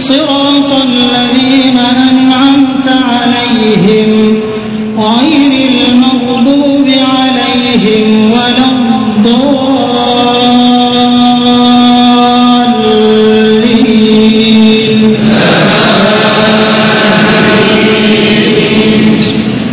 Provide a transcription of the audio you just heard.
صراط الذين